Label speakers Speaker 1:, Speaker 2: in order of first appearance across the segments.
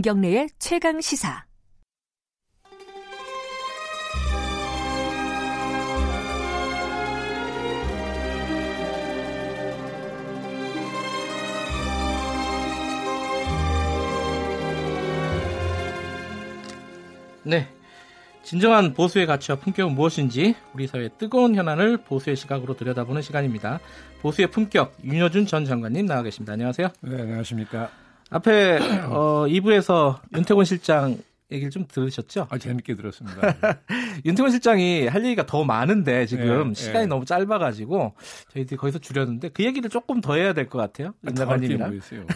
Speaker 1: 김경래의 최강 시사.
Speaker 2: 네. 진정한 보수의 가치와 품격은 무엇인지 우리 사회의 뜨거운 현안을 보수의 시각으로 들여다보는 시간입니다. 보수의 품격 윤여준 전 장관님 나와 계십니다. 안녕하세요.
Speaker 3: 네, 안녕하십니까.
Speaker 2: 앞에 어, 2부에서 윤태곤 실장 얘기를 좀 들으셨죠?
Speaker 3: 아, 재밌게 들었습니다.
Speaker 2: 윤태곤 실장이 할 얘기가 더 많은데 지금
Speaker 3: 네,
Speaker 2: 시간이
Speaker 3: 네.
Speaker 2: 너무 짧아가지고 저희들이 거기서 줄였는데 그 얘기를 조금 더 해야 될 것 같아요. 윤
Speaker 3: 더할 게
Speaker 2: 장관님이랑.
Speaker 3: 뭐.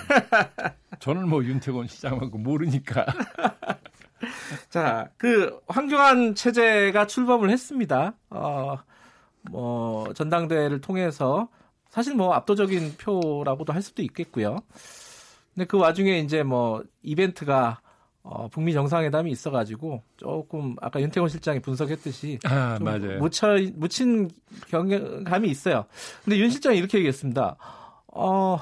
Speaker 3: 저는 뭐 윤태곤 시장하고 모르니까.
Speaker 2: 자, 그 황교안 체제가 출범을 했습니다. 어, 뭐 전당대회를 통해서 사실 뭐 압도적인 표라고도 할 수도 있겠고요. 근데 그 와중에 이제 뭐 이벤트가 어, 북미 정상회담이 있어가지고 조금 아까 윤태곤 실장이 분석했듯이
Speaker 3: 아,
Speaker 2: 좀
Speaker 3: 맞아요.
Speaker 2: 묻혀 묻힌 경감이 있어요. 근데 윤 실장이 이렇게 얘기했습니다. 어,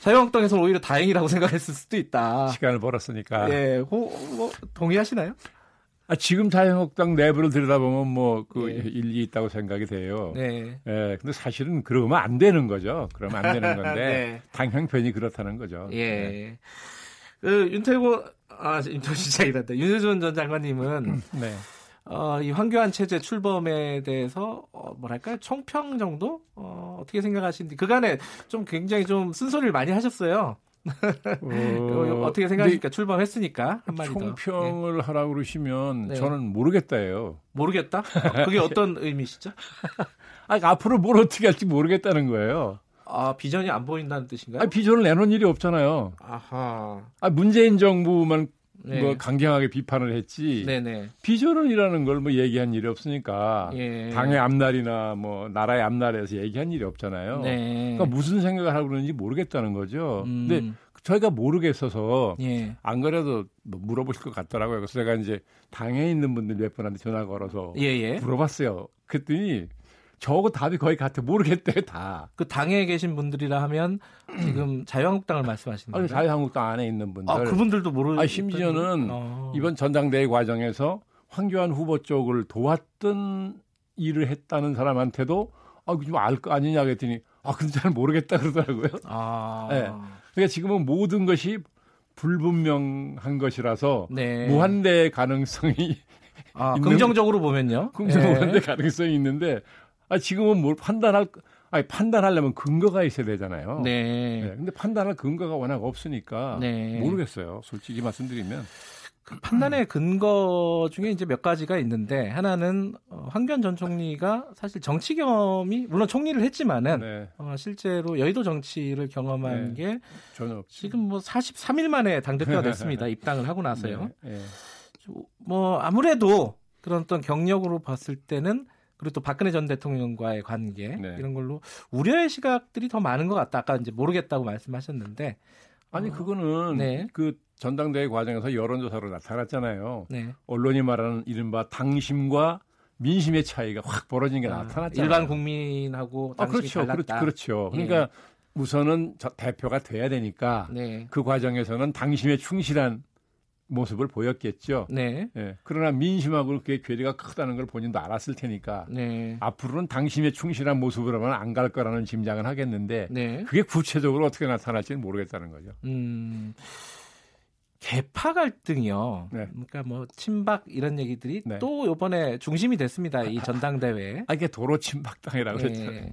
Speaker 2: 자유한국당에서는 오히려 다행이라고 생각했을 수도 있다.
Speaker 3: 시간을 벌었으니까.
Speaker 2: 예, 호, 뭐, 동의하시나요?
Speaker 3: 아, 지금 자유한국당 내부를 들여다보면 뭐그
Speaker 2: 네.
Speaker 3: 일리 있다고 생각이 돼요.
Speaker 2: 네.
Speaker 3: 예, 근데 사실은 그러면 안 되는 거죠. 그러면 안 되는 건데
Speaker 2: 네.
Speaker 3: 당 형편이 그렇다는 거죠. 네.
Speaker 2: 예. 그 윤태곤 아 윤태곤 시장이란다. 윤여준 전 장관님은
Speaker 3: 네.
Speaker 2: 어, 이 황교안 체제 출범에 대해서 어, 뭐랄까요 총평 정도 어, 어떻게 생각하시는지 그간에 좀 굉장히 좀 쓴소리를 많이 하셨어요. 어, 어떻게 생각하십니까? 출범했으니까 한마디 더. 예.
Speaker 3: 총평을 하라고 그러시면
Speaker 2: 네.
Speaker 3: 저는 모르겠다예요.
Speaker 2: 모르겠다. 그게 어떤 의미시죠?
Speaker 3: 아, 앞으로 뭘 어떻게 할지 모르겠다는 거예요.
Speaker 2: 아 비전이 안 보인다는 뜻인가요?
Speaker 3: 아, 비전을 내놓은 일이 없잖아요.
Speaker 2: 아하.
Speaker 3: 아, 문재인 정부만
Speaker 2: 네.
Speaker 3: 뭐 강경하게 비판을 했지.
Speaker 2: 네네.
Speaker 3: 비전을이라는 걸 뭐 얘기한 일이 없으니까
Speaker 2: 예.
Speaker 3: 당의 앞날이나 뭐 나라의 앞날에서 얘기한 일이 없잖아요.
Speaker 2: 네.
Speaker 3: 그러니까 무슨 생각을 하고 그러는지 모르겠다는 거죠.
Speaker 2: 음.
Speaker 3: 근데 저희가 모르겠어서
Speaker 2: 예.
Speaker 3: 안 그래도 뭐 물어보실 것 같더라고요. 그래서 제가 이제 당에 있는 분들 몇 분한테 전화 걸어서
Speaker 2: 예예.
Speaker 3: 물어봤어요. 그랬더니 저하고 답이 거의 같아. 모르겠대 다.
Speaker 2: 그 당에 계신 분들이라 하면 지금 자유한국당을 말씀하시는 거죠?
Speaker 3: 자유한국당 안에 있는 분들.
Speaker 2: 아, 그분들도 모르.
Speaker 3: 아, 심지어는
Speaker 2: 어.
Speaker 3: 이번 전당대회 과정에서 황교안 후보 쪽을 도왔던 일을 했다는 사람한테도 아, 좀알거 아니냐 그랬더니 아, 근데 잘 모르겠다 그러더라고요.
Speaker 2: 아.
Speaker 3: 네. 그러니까 지금은 모든 것이 불분명한 것이라서
Speaker 2: 네.
Speaker 3: 무한대 가능성이
Speaker 2: 아, 긍정적으로 보면요.
Speaker 3: 긍정
Speaker 2: 예.
Speaker 3: 가능성이 있는데 아, 지금은 뭘 판단할 아니 판단하려면 근거가 있어야 되잖아요.
Speaker 2: 네.
Speaker 3: 네, 근데 판단할 근거가 워낙 없으니까
Speaker 2: 네.
Speaker 3: 모르겠어요. 솔직히 말씀드리면.
Speaker 2: 그 판단의 근거 중에 이제 몇 가지가 있는데 하나는 어, 황교안 전 총리가 사실 정치 경험이 물론 총리를 했지만은
Speaker 3: 네,
Speaker 2: 어, 실제로 여의도 정치를 경험한
Speaker 3: 네.
Speaker 2: 게. 지금 뭐 43일 만에 당 대표가 됐습니다. 입당을 하고 나서요.
Speaker 3: 네, 네.
Speaker 2: 뭐 아무래도 그런 어떤 경력으로 봤을 때는 그리고 또 박근혜 전 대통령과의 관계
Speaker 3: 네.
Speaker 2: 이런 걸로 우려의 시각들이 더 많은 것 같다. 아까 이제 모르겠다고 말씀하셨는데
Speaker 3: 아니
Speaker 2: 어,
Speaker 3: 그거는
Speaker 2: 네.
Speaker 3: 그 전당대회 과정에서 여론조사로 나타났잖아요.
Speaker 2: 네.
Speaker 3: 언론이 말하는 이른바 당심과 민심의 차이가 확 벌어진 게
Speaker 2: 아,
Speaker 3: 나타났잖아요.
Speaker 2: 일반 국민하고
Speaker 3: 아,
Speaker 2: 당심이
Speaker 3: 그렇죠. 그렇,
Speaker 2: 달랐다.
Speaker 3: 그렇죠.
Speaker 2: 예.
Speaker 3: 그러니까 우선은 저 대표가 돼야 되니까
Speaker 2: 네.
Speaker 3: 그 과정에서는 당심에 충실한 모습을 보였겠죠.
Speaker 2: 네.
Speaker 3: 예. 그러나 민심하고 그렇게 괴리가 크다는 걸 본인도 알았을 테니까
Speaker 2: 네.
Speaker 3: 앞으로는 당심에 충실한 모습으로만 안 갈 거라는 짐작은 하겠는데
Speaker 2: 네.
Speaker 3: 그게 구체적으로 어떻게 나타날지는 모르겠다는 거죠.
Speaker 2: 음. 개파 갈등이요.
Speaker 3: 네.
Speaker 2: 그러니까 뭐 친박 이런 얘기들이
Speaker 3: 네.
Speaker 2: 또 이번에 중심이 됐습니다. 이 전당대회에.
Speaker 3: 아 이게 도로 침박당이라고 그랬잖아요.
Speaker 2: 예.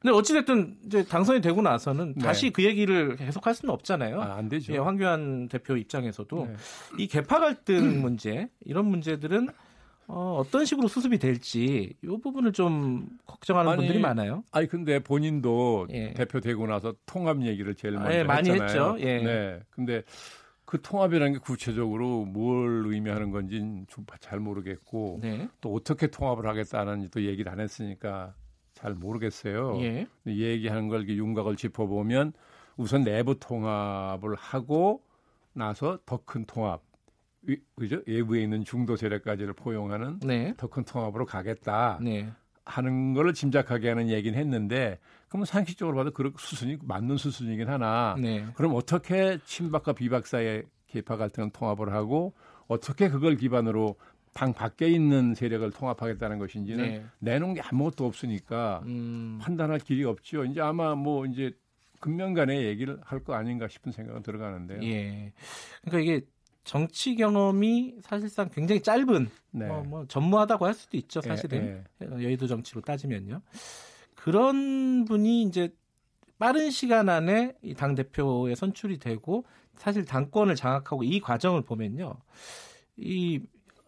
Speaker 2: 근데 어찌 됐든 이제 당선이 되고 나서는
Speaker 3: 네.
Speaker 2: 다시 그 얘기를 계속할 수는 없잖아요.
Speaker 3: 아, 안 되죠.
Speaker 2: 예, 황교안 대표 입장에서도
Speaker 3: 네.
Speaker 2: 이 개파 갈등 문제 이런 문제들은 어, 어떤 식으로 수습이 될지 이 부분을 좀 걱정하는
Speaker 3: 아니,
Speaker 2: 분들이 많아요.
Speaker 3: 아니 근데 본인도
Speaker 2: 예.
Speaker 3: 대표 되고 나서 통합 얘기를 제일
Speaker 2: 아,
Speaker 3: 먼저
Speaker 2: 예, 많이
Speaker 3: 했잖아요.
Speaker 2: 했죠. 예.
Speaker 3: 네. 근데 그 통합이라는 게 구체적으로 뭘 의미하는 건지 좀 잘 모르겠고
Speaker 2: 네.
Speaker 3: 또 어떻게 통합을 하겠다는 또 얘기를 안 했으니까 잘 모르겠어요.
Speaker 2: 예.
Speaker 3: 얘기하는 걸 이렇게 윤곽을 짚어보면 우선 내부 통합을 하고 나서 더 큰 통합, 위- 그죠? 외부에 있는 중도 세력까지를 포용하는
Speaker 2: 네.
Speaker 3: 더큰 통합으로 가겠다
Speaker 2: 네.
Speaker 3: 하는 걸 짐작하게 하는 얘기는 했는데 그러면 상식적으로 봐도 그런 수순이 맞는 수순이긴 하나
Speaker 2: 네.
Speaker 3: 그럼 어떻게 친박과 비박 사이에 계파 갈등을 통합을 하고 어떻게 그걸 기반으로 당 밖에 있는 세력을 통합하겠다는 것인지는
Speaker 2: 네.
Speaker 3: 내놓은 게 아무것도 없으니까
Speaker 2: 음,
Speaker 3: 판단할 길이 없죠. 이제 아마 뭐 이제 금년간에 얘기를 할 거 아닌가 싶은 생각은 들어가는데요.
Speaker 2: 예. 그러니까 이게 정치 경험이 사실상 굉장히 짧은
Speaker 3: 네.
Speaker 2: 뭐, 뭐 전무하다고 할 수도 있죠,
Speaker 3: 예,
Speaker 2: 사실은.
Speaker 3: 예.
Speaker 2: 여의도 정치로 따지면요. 그런 분이 이제 빠른 시간 안에 이당 대표에 선출이 되고 사실 당권을 장악하고 이 과정을 보면요. 이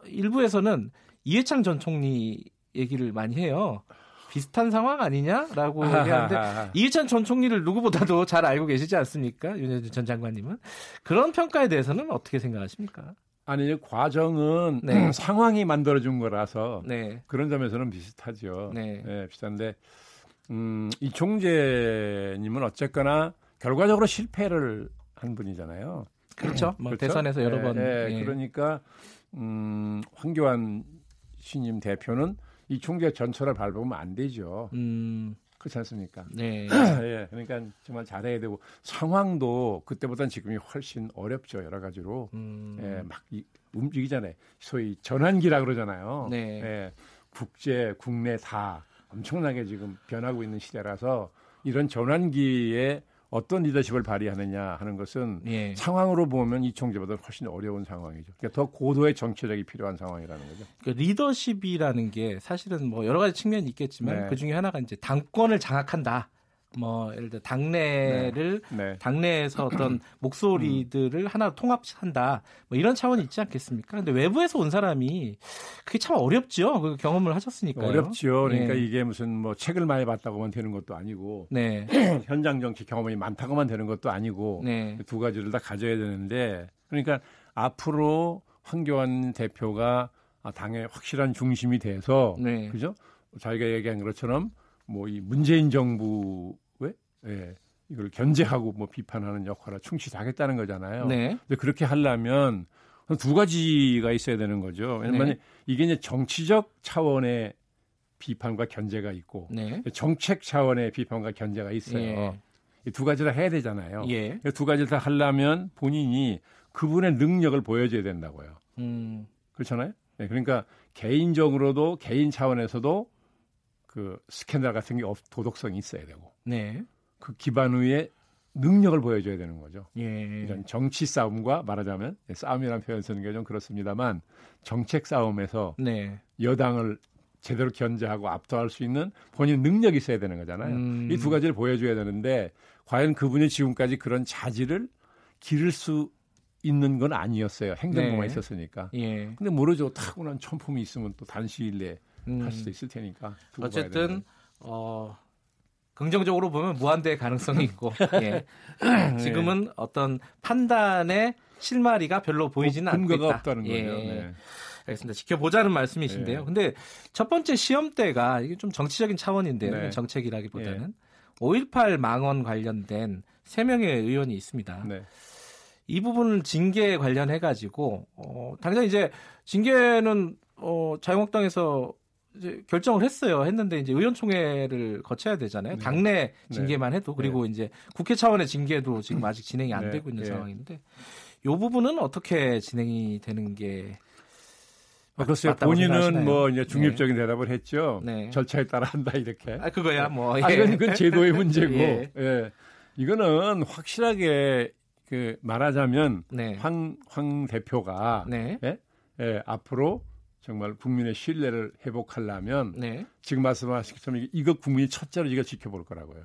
Speaker 2: 일부에서는 이해창 전 총리 얘기를 많이 해요. 비슷한 상황 아니냐라고 얘기하는데. 이해찬 전 총리를 누구보다도 잘 알고 계시지 않습니까? 윤여준 전 장관님은 그런 평가에 대해서는 어떻게 생각하십니까?
Speaker 3: 아니 과정은
Speaker 2: 네.
Speaker 3: 상황이 만들어준 거라서
Speaker 2: 네,
Speaker 3: 그런 점에서는 비슷하죠.
Speaker 2: 네.
Speaker 3: 예, 비슷한데 음, 이 총재님은 어쨌거나 결과적으로 실패를 한 분이잖아요.
Speaker 2: 그렇죠. 뭐
Speaker 3: 그렇죠?
Speaker 2: 대선에서 여러
Speaker 3: 예,
Speaker 2: 번
Speaker 3: 예,
Speaker 2: 예.
Speaker 3: 그러니까 음, 황교안 신임 대표는 이총재 전철을 밟으면 안 되죠.
Speaker 2: 음,
Speaker 3: 그렇지 않습니까?
Speaker 2: 네,
Speaker 3: 예, 그러니까 정말 잘해야 되고 상황도 그때보다는 지금이 훨씬 어렵죠 여러 가지로.
Speaker 2: 음,
Speaker 3: 예, 막 이- 움직이잖아요. 소위 전환기라 그러잖아요.
Speaker 2: 네.
Speaker 3: 예, 국제, 국내 다 엄청나게 지금 변하고 있는 시대라서 이런 전환기에 어떤 리더십을 발휘하느냐 하는 것은
Speaker 2: 예.
Speaker 3: 상황으로 보면 이 총재보다 훨씬 어려운 상황이죠. 그러니까 더 고도의 정치력이 필요한 상황이라는 거죠.
Speaker 2: 그 리더십이라는 게 사실은 뭐 여러 가지 측면이 있겠지만
Speaker 3: 네.
Speaker 2: 그 중에 하나가 이제 당권을 장악한다. 뭐 예를 들어 당내를
Speaker 3: 네.
Speaker 2: 당내에서 어떤 목소리들을 하나 통합한다. 뭐 이런 차원이 있지 않겠습니까? 근데 외부에서 온 사람이 그게 참 어렵죠. 그 경험을 하셨으니까요.
Speaker 3: 어렵죠. 그러니까
Speaker 2: 예.
Speaker 3: 이게 무슨 뭐 책을 많이 봤다고만 되는 것도 아니고
Speaker 2: 네.
Speaker 3: 현장 정치 경험이 많다고만 되는 것도 아니고
Speaker 2: 네.
Speaker 3: 두 가지를 다 가져야 되는데 그러니까 앞으로 황교안 대표가 아, 당의 확실한 중심이 돼서
Speaker 2: 네.
Speaker 3: 그죠? 자기가 얘기한 것처럼 뭐 이 문재인 정부의 예, 이걸 견제하고 뭐 비판하는 역할을 충실히 하겠다는 거잖아요.
Speaker 2: 네.
Speaker 3: 근데 그렇게 하려면 두 가지가 있어야 되는 거죠. 왜냐면
Speaker 2: 네.
Speaker 3: 이게 이제 정치적 차원의 비판과 견제가 있고
Speaker 2: 네.
Speaker 3: 정책 차원의 비판과 견제가 있어요.
Speaker 2: 예.
Speaker 3: 이두 가지를 해야 되잖아요.
Speaker 2: 예.
Speaker 3: 이두 가지를 다 하려면 본인이 그분의 능력을 보여줘야 된다고요.
Speaker 2: 음.
Speaker 3: 그렇잖아요. 네, 그러니까 개인적으로도 개인 차원에서도 그 스캔들 같은 게 없- 도덕성이 있어야 되고
Speaker 2: 네.
Speaker 3: 그 기반 위에 능력을 보여줘야 되는 거죠.
Speaker 2: 예.
Speaker 3: 이런 정치 싸움과 말하자면 네, 싸움이라는 표현 쓰는 게 좀 그렇습니다만 정책 싸움에서
Speaker 2: 네.
Speaker 3: 여당을 제대로 견제하고 압도할 수 있는 본인 능력이 있어야 되는 거잖아요.
Speaker 2: 음.
Speaker 3: 이두 가지를 보여줘야 되는데 과연 그분이 지금까지 그런 자질을 기를 수 있는 건 아니었어요. 행정부만
Speaker 2: 네.
Speaker 3: 있었으니까.
Speaker 2: 예.
Speaker 3: 근데 모르죠. 타고난 천품이 있으면 또 단시일 내에
Speaker 2: 음.
Speaker 3: 할 수도 있을 테니까.
Speaker 2: 어쨌든 어 긍정적으로 보면 무한대 가능성이 있고 예. 지금은 어떤 판단의 실마리가 별로 보이지는 않고
Speaker 3: 근거가
Speaker 2: 있다.
Speaker 3: 없다는 거죠.
Speaker 2: 예.
Speaker 3: 네.
Speaker 2: 알겠습니다. 지켜보자는 말씀이신데요.
Speaker 3: 네.
Speaker 2: 근데 첫 번째 시험 때가 이게 좀 정치적인 차원인데요.
Speaker 3: 네.
Speaker 2: 정책이라기보다는 5.18 망언 관련된 세 명의 의원이 있습니다.
Speaker 3: 네.
Speaker 2: 이 부분을 징계 관련해 가지고 어, 당장 이제 징계는 어, 자유한국당에서 이제 결정을 했어요. 했는데 이제 의원총회를 거쳐야 되잖아요.
Speaker 3: 네.
Speaker 2: 당내 징계만 해도 그리고 이제 국회 차원의 징계도 지금 아직 진행이 안
Speaker 3: 네.
Speaker 2: 되고 있는
Speaker 3: 예.
Speaker 2: 상황인데 이 부분은 어떻게 진행이 되는 게
Speaker 3: 아, 글쎄요. 본인은
Speaker 2: 생각하시나요?
Speaker 3: 뭐 이제 중립적인 대답을 했죠.
Speaker 2: 네.
Speaker 3: 절차에 따라 한다 이렇게.
Speaker 2: 아 그거야 뭐
Speaker 3: 아, 이건 그 제도의 문제고.
Speaker 2: 예.
Speaker 3: 예. 이거는 확실하게 그 말하자면
Speaker 2: 네.
Speaker 3: 황, 황 대표가
Speaker 2: 네.
Speaker 3: 예? 예, 앞으로 정말 국민의 신뢰를 회복하려면
Speaker 2: 네.
Speaker 3: 지금 말씀하신 것처럼 이거 국민이 첫째로 이거 지켜볼 거라고요.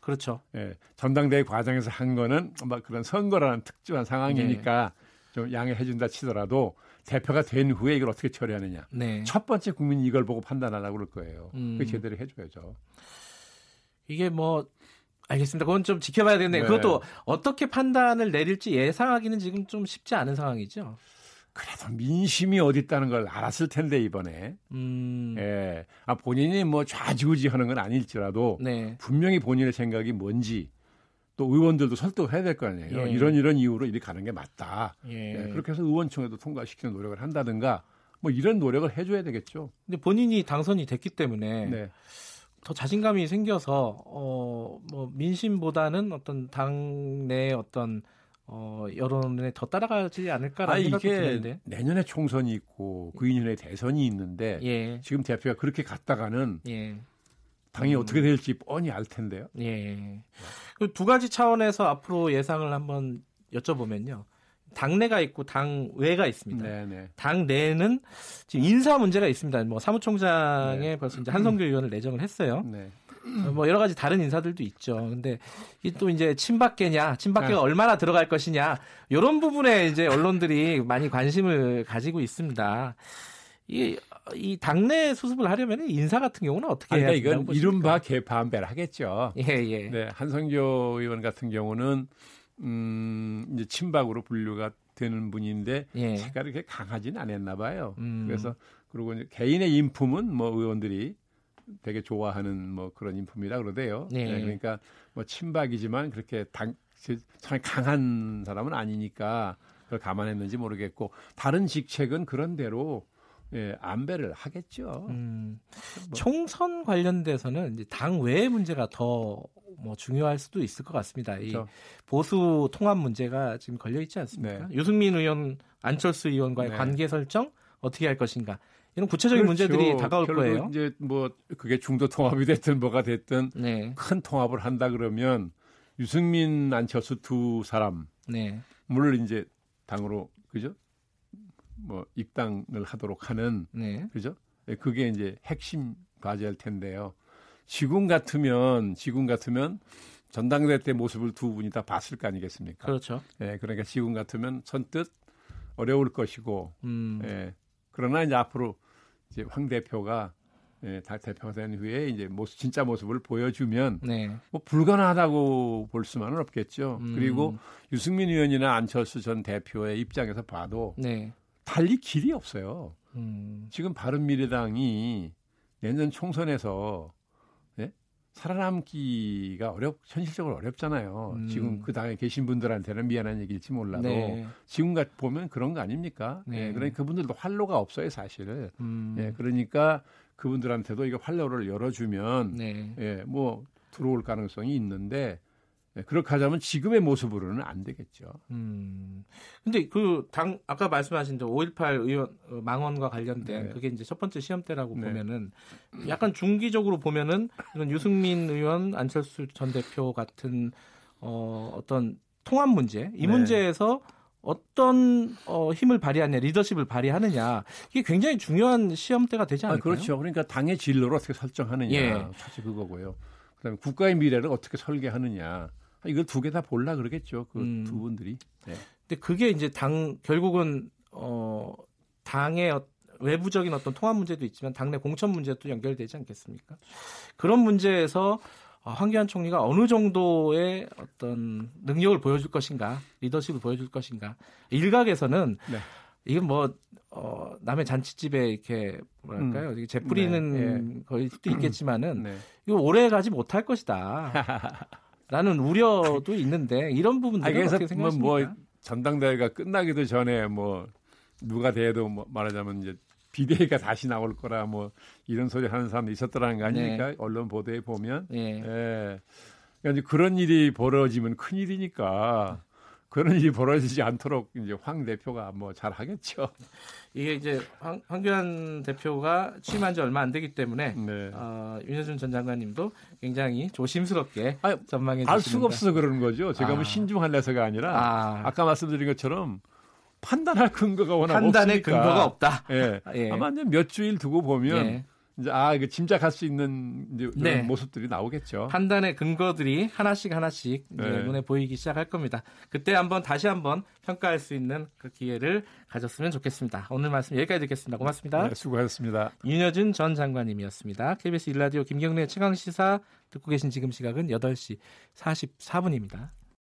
Speaker 2: 그렇죠.
Speaker 3: 예, 전당대회 과정에서 한 거는 막 그런 선거라는 특殊한 상황이니까
Speaker 2: 네.
Speaker 3: 좀 양해해 준다 치더라도 대표가 된 후에 이걸 어떻게 처리하느냐.
Speaker 2: 네.
Speaker 3: 첫 번째 국민이 이걸 보고 판단하라고 그럴 거예요.
Speaker 2: 음.
Speaker 3: 그 제대로 해줘야죠.
Speaker 2: 이게 뭐 알겠습니다. 그건 좀 지켜봐야 되는데
Speaker 3: 네.
Speaker 2: 그것도 어떻게 판단을 내릴지 예상하기는 지금 좀 쉽지 않은 상황이죠.
Speaker 3: 그래도 민심이 어디 있다는 걸 알았을 텐데 이번에
Speaker 2: 음.
Speaker 3: 예, 아 본인이 뭐 좌지우지하는 건 아닐지라도
Speaker 2: 네.
Speaker 3: 분명히 본인의 생각이 뭔지 또 의원들도 설득해야 될 거 아니에요.
Speaker 2: 예.
Speaker 3: 이런 이런 이유로 이렇게 가는 게 맞다.
Speaker 2: 예.
Speaker 3: 예, 그렇게 해서 의원총회도 통과시키는 노력을 한다든가 뭐 이런 노력을 해줘야 되겠죠.
Speaker 2: 근데 본인이 당선이 됐기 때문에
Speaker 3: 네.
Speaker 2: 더 자신감이 생겨서 어뭐 민심보다는 어떤 당내 어떤 어, 여론에 더 따라가지 않을까라는
Speaker 3: 아,
Speaker 2: 생각도
Speaker 3: 이게
Speaker 2: 드는데.
Speaker 3: 내년에 총선이 있고 그 2년에 대선이 있는데
Speaker 2: 예.
Speaker 3: 지금 대표가 그렇게 갔다가는
Speaker 2: 예.
Speaker 3: 당이
Speaker 2: 음.
Speaker 3: 어떻게 될지 뻔히 알 텐데요.
Speaker 2: 예. 그두 가지 차원에서 앞으로 예상을 한번 여쭤보면요. 당내가 있고 당외가 있습니다.
Speaker 3: 네, 네.
Speaker 2: 당내는 지금 인사 문제가 있습니다. 뭐 사무총장에
Speaker 3: 네.
Speaker 2: 벌써 이제 한성규 의원을 내정을 했어요.
Speaker 3: 네.
Speaker 2: 어, 뭐 여러 가지 다른 인사들도 있죠. 근데 이또 이제 친박계냐, 친박계가
Speaker 3: 네.
Speaker 2: 얼마나 들어갈 것이냐 이런 부분에 이제 언론들이 많이 관심을 가지고 있습니다. 이, 이 당내 수습을 하려면 인사 같은 경우는 어떻게
Speaker 3: 아니,
Speaker 2: 해야
Speaker 3: 그러니까
Speaker 2: 된다고
Speaker 3: 이건? 이른바 개파한배를 하겠죠.
Speaker 2: 예, 예.
Speaker 3: 네, 한성교 의원 같은 경우는 음, 이제 친박으로 분류가 되는 분인데
Speaker 2: 예.
Speaker 3: 색깔이 그렇게 강하진 않았나 봐요.
Speaker 2: 음.
Speaker 3: 그래서 그리고 이제 개인의 인품은 뭐 의원들이 되게 좋아하는 뭐 그런 인품이라 그러대요.
Speaker 2: 예.
Speaker 3: 네, 그러니까 뭐 친박이지만 그렇게 당참 강한 사람은 아니니까 그걸 감안했는지 모르겠고 다른 직책은 그런 대로 예, 안배를 하겠죠.
Speaker 2: 음,
Speaker 3: 뭐.
Speaker 2: 총선 관련돼서는 이제 당 외의 문제가 더 뭐 중요할 수도 있을 것 같습니다. 이
Speaker 3: 그렇죠.
Speaker 2: 보수 통합 문제가 지금 걸려 있지 않습니까? 유승민 의원, 안철수 의원과의
Speaker 3: 네.
Speaker 2: 관계 설정 어떻게 할 것인가 이런 구체적인
Speaker 3: 그렇죠.
Speaker 2: 문제들이 다가올 거예요.
Speaker 3: 이제 뭐 그게 중도 통합이 됐든 뭐가 됐든
Speaker 2: 네,
Speaker 3: 큰 통합을 한다 그러면 유승민, 안철수 두 사람
Speaker 2: 네,
Speaker 3: 물을 이제 당으로 그죠? 뭐 입당을 하도록 하는
Speaker 2: 네,
Speaker 3: 그죠? 예, 그게 이제 핵심 과제일 텐데요. 지금 같으면 지금 같으면 전당대 때 모습을 두 분이 다 봤을 거 아니겠습니까?
Speaker 2: 그렇죠.
Speaker 3: 예, 그러니까 지금 같으면 선뜻 어려울 것이고
Speaker 2: 음,
Speaker 3: 예. 그러나 이제 앞으로 이제 황 대표가 예, 다 대표가 된 후에 이제 모습 진짜 모습을 보여주면
Speaker 2: 네,
Speaker 3: 뭐 불가능하다고 볼 수만은 없겠죠.
Speaker 2: 음.
Speaker 3: 그리고 유승민 의원이나 안철수 전 대표의 입장에서 봐도
Speaker 2: 네,
Speaker 3: 달리 길이 없어요.
Speaker 2: 음,
Speaker 3: 지금 바른 미래당이 내년 총선에서 예? 살아남기가 어렵 현실적으로 어렵잖아요.
Speaker 2: 음.
Speaker 3: 지금 그 당에 계신 분들한테는 미안한 얘기일지 몰라도
Speaker 2: 네,
Speaker 3: 지금 같 보면 그런 거 아닙니까?
Speaker 2: 네.
Speaker 3: 예, 그러니까 그분들도 활로가 없어요, 사실.
Speaker 2: 음,
Speaker 3: 예, 그러니까 그분들한테도 이거 활로를 열어주면
Speaker 2: 네,
Speaker 3: 예, 뭐 들어올 가능성이 있는데 예, 그렇게 하자면 지금의 모습으로는 안 되겠죠.
Speaker 2: 음. 근데 그 당 아까 말씀하신 5.18 의원 어, 망언과 관련된
Speaker 3: 네.
Speaker 2: 그게 이제 첫 번째 시험대라고
Speaker 3: 네.
Speaker 2: 보면은 약간 중기적으로 보면은 이건 유승민 의원, 안철수 전 대표 같은 어 어떤 통합 문제 이
Speaker 3: 네.
Speaker 2: 문제에서 어떤 어, 힘을 발휘하냐, 리더십을 발휘하느냐 이게 굉장히 중요한 시험대가 되지
Speaker 3: 아,
Speaker 2: 않을까요?
Speaker 3: 그렇죠. 그러니까 당의 진로를 어떻게 설정하느냐,
Speaker 2: 예.
Speaker 3: 사실 그거고요. 그다음에 국가의 미래를 어떻게 설계하느냐. 아, 이걸 두 개 다 볼라 그러겠죠. 그두
Speaker 2: 음.
Speaker 3: 분들이. 네.
Speaker 2: 근데 그게 이제 당 결국은 어 당의 어- 외부적인 어떤 통합 문제도 있지만 당내 공천 문제도 연결되지 않겠습니까? 그런 문제에서 어, 황교안 총리가 어느 정도의 어떤 능력을 보여줄 것인가, 리더십을 보여줄 것인가. 일각에서는
Speaker 3: 네.
Speaker 2: 이건 뭐 어, 남의 잔치집에 이렇게 뭐랄까요, 이게 재뿌리는
Speaker 3: 네,
Speaker 2: 거일 수도 있겠지만은
Speaker 3: 네.
Speaker 2: 이거 오래 가지 못할 것이다. 라는 우려도 있는데 이런
Speaker 3: 아,
Speaker 2: 부분들은
Speaker 3: 그래서
Speaker 2: 어떻게
Speaker 3: 뭐,
Speaker 2: 생각하십니까?
Speaker 3: 뭐 전당대회가 끝나기도 전에 뭐 누가 돼도 뭐 말하자면 이제 비대위가 다시 나올 거라 뭐 이런 소리 하는 사람도 있었더라는 거 아닙니까? 언론 보도에 보면.
Speaker 2: 예.
Speaker 3: 예. 그러니까 이제 그런 일이 벌어지면 큰 일이니까 그런 일이 벌어지지 않도록 이제 황 대표가 뭐 잘 하겠죠.
Speaker 2: 이게 이제 황, 황교안 대표가 취임한 지 얼마 안 되기 때문에
Speaker 3: 네.
Speaker 2: 어, 윤여준 전 장관님도 굉장히 조심스럽게
Speaker 3: 아,
Speaker 2: 전망해
Speaker 3: 알
Speaker 2: 주시는
Speaker 3: 수가 없어서 그러는 거죠. 제가
Speaker 2: 아.
Speaker 3: 뭐 신중할래서가 아니라
Speaker 2: 아,
Speaker 3: 아. 까 말씀드린 것처럼 판단할 근거가 워낙
Speaker 2: 판단의
Speaker 3: 없으니까.
Speaker 2: 근거가 없다.
Speaker 3: 예.
Speaker 2: 예.
Speaker 3: 아마 이제 몇 주일 두고 보면
Speaker 2: 예.
Speaker 3: 이제 아 이거 짐작할 수 있는
Speaker 2: 네.
Speaker 3: 모습들이 나오겠죠.
Speaker 2: 판단의 근거들이 하나씩 하나씩
Speaker 3: 네.
Speaker 2: 눈에 보이기 시작할 겁니다. 그때 한번 다시 한번 평가할 수 있는 그 기회를 가졌으면 좋겠습니다. 오늘 말씀 여기까지 듣겠습니다. 고맙습니다.
Speaker 3: 네, 수고하셨습니다.
Speaker 2: 윤여준 전 장관님이었습니다. KBS 일라디오 김경래 최강 시사 듣고 계신 지금 시각은 8시 44분입니다.